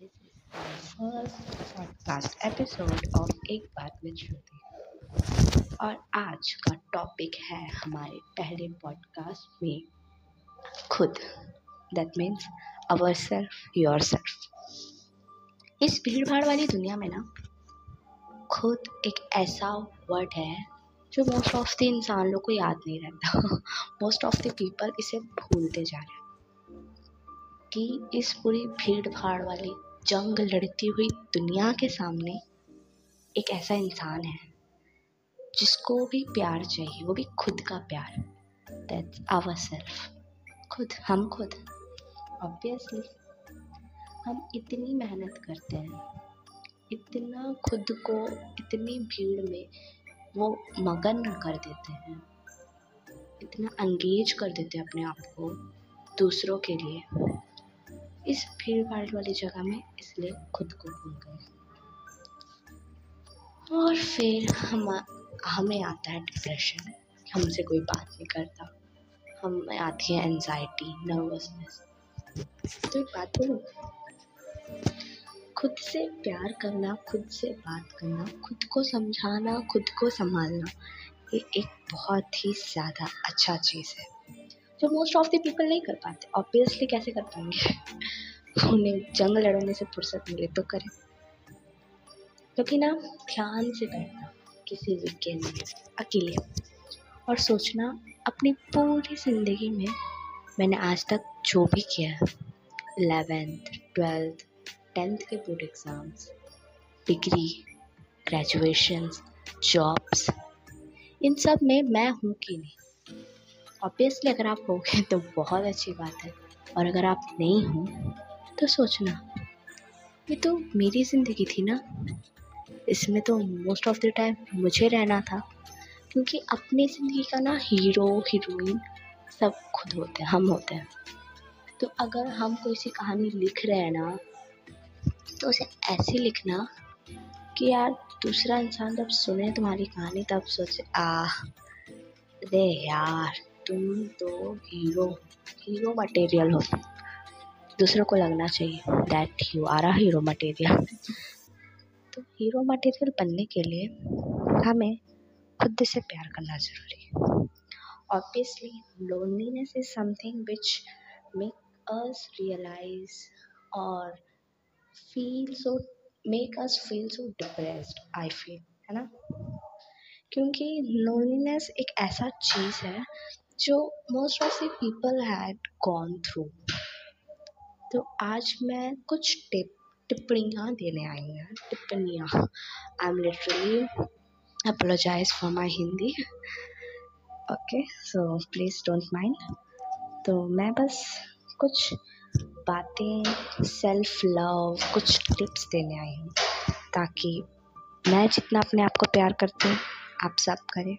This is our first एक बात में श्रुति और आज का टॉपिक है हमारे पहले पॉडकास्ट में खुद. That means our self your self इस भीड़ भाड़ वाली दुनिया में ना, खुद एक ऐसा वर्ड है जो मोस्ट ऑफ़ द इंसान लोग को याद नहीं रहता. मोस्ट ऑफ़ द पीपल इसे भूलते जा रहे हैं. कि इस पूरी भीड़ भाड़ वाली जंग लड़ती हुई दुनिया के सामने एक ऐसा इंसान है, जिसको भी प्यार चाहिए, वो भी खुद का प्यार। दैट्स आवर सेल्फ खुद, हम खुद। ऑब्वियसली हम इतनी मेहनत करते हैं, इतना खुद को, इतनी भीड़ में वो मगन कर देते हैं, इतना अंगेज कर देते हैं अपने आप को दूसरों के लिए। इस भीड़ भाड़ वाली जगह में इसलिए खुद को भूल गए। और फिर हम हमें आता है डिप्रेशन हमसे कोई बात नहीं करता। हमें आती है एनजाइटी नर्वसनेस तो एक बात बोलूँ? खुद से प्यार करना, खुद से बात करना, खुद को समझाना, खुद को संभालना, ये एक बहुत ही ज़्यादा अच्छा चीज़ है। जो मोस्ट ऑफ़ द पीपल नहीं कर पाते। ऑब्वियसली कैसे कर पाएँगे? उन्हें जंग लड़ने से फुर्सत मिले तो करें। क्योंकि ना, ध्यान से बैठना किसी वीकेंड में अकेले। और सोचना, अपनी पूरी ज़िंदगी में मैंने आज तक जो भी किया है ट्वेल्थ टेंथ के board exams degree graduations jobs इन सब में मैं हूँ कि नहीं? ऑब्वियसली अगर आप हो गए तो बहुत अच्छी बात है। और अगर आप नहीं हो तो सोचना। ये तो मेरी ज़िंदगी थी ना। इसमें तो मोस्ट ऑफ़ द टाइम मुझे रहना था। क्योंकि अपनी ज़िंदगी का ना हीरो हीरोइन सब खुद होते हैं, हम होते हैं। तो अगर हम कोई सी कहानी लिख रहे हैं ना तो उसे ऐसे लिखना कि यार दूसरा इंसान जब सुने तुम्हारी कहानी, तब सोचे आ अरे यार तुम तो हीरो हीरो मटेरियल हो। दूसरों को लगना चाहिए। That you are a hero material तो हीरो मटेरियल बनने के लिए हमें खुद से प्यार करना ज़रूरी है। Obviously loneliness is something which make us realise और feel so make us feel so depressed I feel है ना? क्योंकि लोनलीनेस एक ऐसा चीज़ है जो most of the people had gone through तो आज मैं कुछ टिप, टिप्पणियाँ देने आई हूँ, टिप्पणियाँ। I am literally apologise for my Hindi okay so please don't mind तो मैं बस कुछ बातें सेल्फ लव कुछ टिप्स देने आई हूँ, ताकि मैं जितना अपने आप को प्यार करती हूँ, आप सब करें।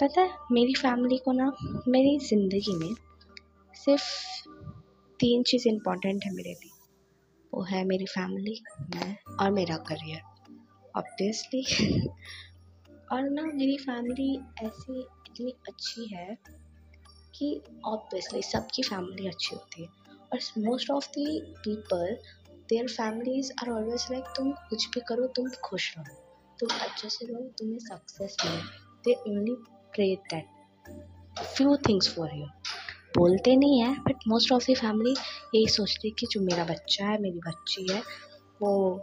पता है, मेरी फैमिली को ना, मेरी ज़िंदगी में सिर्फ़ तीन चीज़ इम्पोर्टेंट है मेरे लिए। वो है मेरी फैमिली मैं और मेरा करियर ऑब्वियसली और ना, मेरी फैमिली ऐसी इतनी अच्छी है कि ऑब्वियसली सबकी फैमिली अच्छी होती है। और most of the people their families are always like तुम कुछ भी करो, तुम खुश रहो। तुम अच्छे से रहो, तुम्हें सक्सेस मिले। They only pray that few things for you. बोलते नहीं है but most of the family यही सोचती है कि जो मेरा बच्चा है, मेरी बच्ची है, वो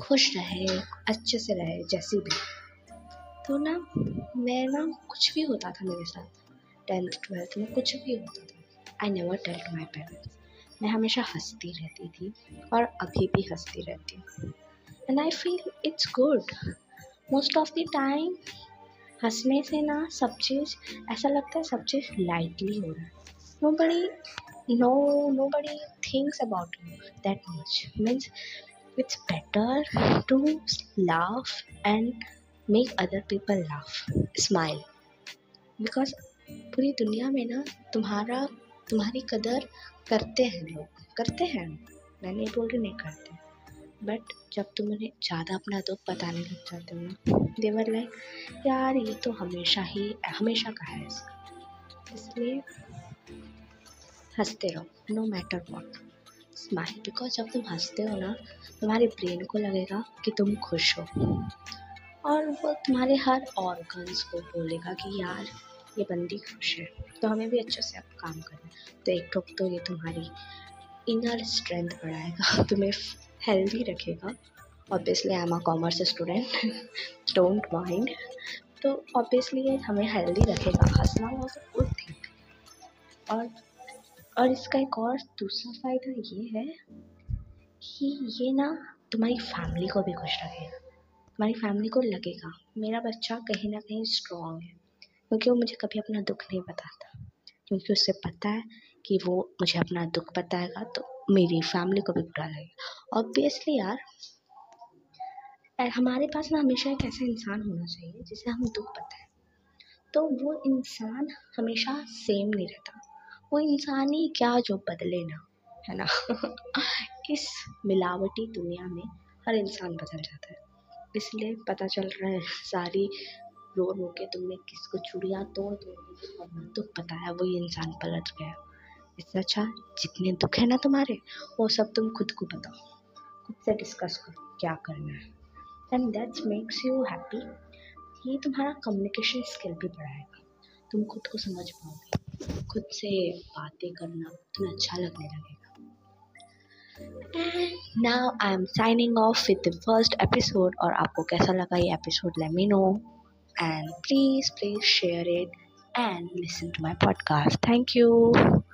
खुश रहे, अच्छे से रहे, जैसी भी। तो ना, मैं ना कुछ भी होता था मेरे साथ टेंथ ट्वेल्थ में कुछ भी होता था I never tell to my parents मैं हमेशा हंसती रहती थी और अभी भी हंसती रहती हूँ। And I feel it's good most of the time हंसने से ना सब चीज़, ऐसा लगता है सब चीज़ लाइटली हो रहा है। Nobody no nobody thinks about you that much means it's better to laugh and make other people laugh smile because पूरी दुनिया में ना तुम्हारा, तुम्हारी कदर करते हैं लोग। करते हैं मैं नहीं बोल रही नहीं करते। बट जब तुम उन्हें ज़्यादा अपना दुख बताने लग जाते हो ना देवर लाइक यार ये तो हमेशा ही हमेशा का है इसलिए हँसते रहो no matter what smile because जब तुम हँसते हो ना तुम्हारे ब्रेन को लगेगा कि तुम खुश हो। और वो तुम्हारे हर ऑर्गन्स को बोलेगा कि यार ये बंदी खुश है। तो हमें भी अच्छे से अब काम करना तो एक तो, तो ये तुम्हारी इनर स्ट्रेंथ बढ़ाएगा तुम्हें हेल्दी रखेगा। Obviously I am a commerce student don't mind तो ऑब्वियसली ये हमें हेल्दी रखेगा। हंसना अ गुड थिंग और और इसका एक और दूसरा फ़ायदा ये है कि ये ना तुम्हारी फैमिली को भी खुश रखेगा। तुम्हारी फैमिली को लगेगा, मेरा बच्चा कहीं ना कहीं स्ट्रॉन्ग है। क्योंकि वो मुझे कभी अपना दुख नहीं बताता। क्योंकि उसे पता है कि वो मुझे अपना दुख बताएगा तो मेरी फैमिली को भी बुरा लगेगा। ऑब्वियसली यार हमारे पास ना हमेशा एक ऐसा इंसान होना चाहिए जिसे हम दुख बताएँ तो वो इंसान हमेशा सेम नहीं रहता। वो इंसान ही क्या जो बदले ना, है ना? इस मिलावटी दुनिया में हर इंसान बदल जाता है। इसलिए पता चल रहा है, सारी रो रो के तुमने किसको चूड़ियाँ तोड़ तोड़ दुख बताया वही इंसान पलट गया। इससे अच्छा जितने दुख है ना तुम्हारे, वो सब तुम खुद को बताओ। खुद से डिस्कस करो, क्या करना है। And that's makes you happy ये तुम्हारा कम्युनिकेशन स्किल भी बढ़ाएगा। तुम खुद को समझ पाओगे। खुद से बातें करना तुम्हें अच्छा लगने लगेगा। And now I am signing off with the first episode और आपको कैसा लगा ये episode let me know and please please share it and listen to my podcast thank you.